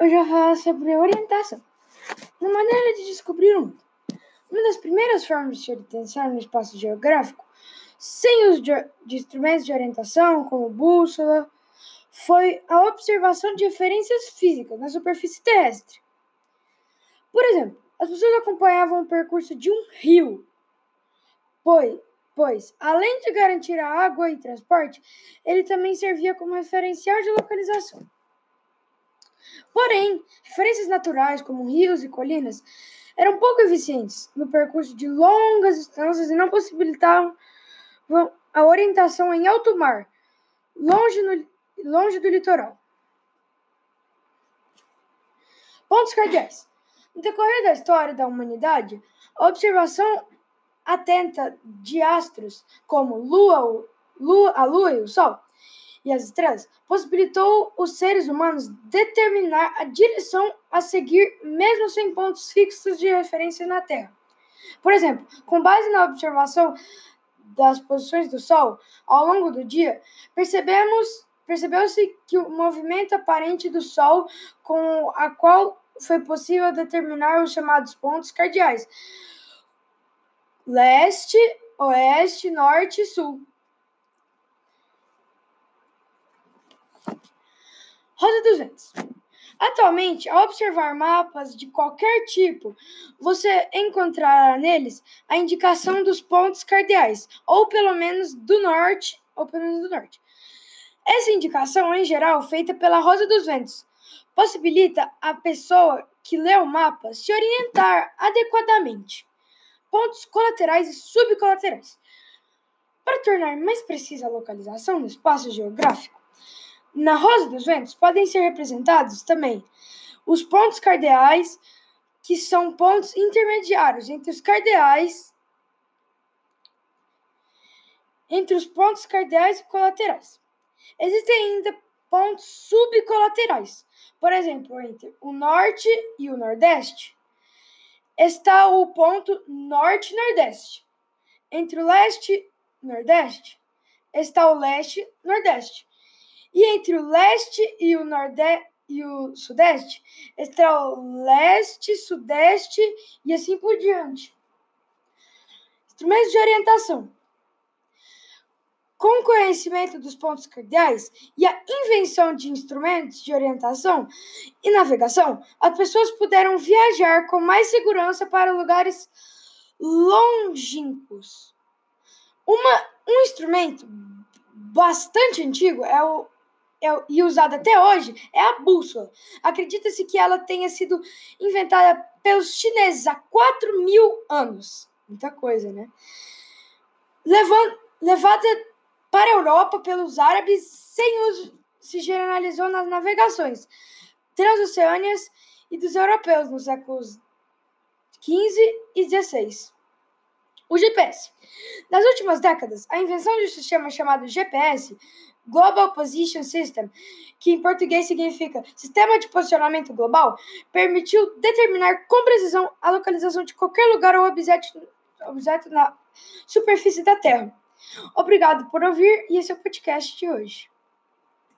hoje eu vou falar sobre orientação. Na maneira de descobrir o mundo. Uma das primeiras formas de se orientar no espaço geográfico, sem os de, instrumentos de orientação, como bússola, foi a observação de referências físicas na superfície terrestre. Por exemplo, as pessoas acompanhavam o percurso de um rio, pois, pois, além de garantir a água e transporte, ele também servia como referencial de localização. Porém, referências naturais, como rios e colinas, eram pouco eficientes no percurso de longas distâncias e não possibilitavam a orientação em alto mar, longe, no, longe do litoral. Pontos cardeais. No decorrer da história da humanidade, a observação atenta de astros como Lua, Lua, a Lua e o Sol e as estrelas possibilitou os seres humanos determinar a direção a seguir, mesmo sem pontos fixos de referência na Terra. Por exemplo, com base na observação das posições do Sol ao longo do dia, percebemos percebeu-se que o movimento aparente do Sol, com a qual foi possível determinar os chamados pontos cardeais: leste, oeste, norte e sul. Rosa dos Ventos. Atualmente, ao observar mapas de qualquer tipo, você encontrará neles a indicação dos pontos cardeais, ou pelo menos do norte, ou pelo menos do norte. Essa indicação, em geral, feita pela Rosa dos Ventos, possibilita a pessoa que lê o mapa se orientar adequadamente. Pontos colaterais e subcolaterais. Para tornar mais precisa a localização no espaço geográfico, na Rosa dos Ventos podem ser representados também os pontos cardeais, que são pontos intermediários entre os cardeais entre os pontos cardeais e colaterais. Existem ainda pontos subcolaterais. Por exemplo, entre o norte e o nordeste está o ponto norte-nordeste. Entre o leste e nordeste está o leste-nordeste. E entre o leste e o nordeste e o sudeste está o leste, sudeste e assim por diante. Instrumentos de orientação. Com o conhecimento dos pontos cardeais e a invenção de instrumentos de orientação e navegação, as pessoas puderam viajar com mais segurança para lugares longínquos. Uma, um instrumento bastante antigo é o é, e usada até hoje é a bússola. Acredita-se que ela tenha sido inventada pelos chineses há 4 mil anos. Muita coisa, né? Levando, levada para a Europa pelos árabes sem uso, se generalizou nas navegações transoceâneas e dos europeus nos séculos XV e XVI. O GPS. Nas últimas décadas, a invenção de um sistema chamado GPS Global Position System, que em português significa Sistema de Posicionamento Global, permitiu determinar com precisão a localização de qualquer lugar ou objeto, objeto na superfície da Terra. Obrigado por ouvir e esse é o podcast de hoje.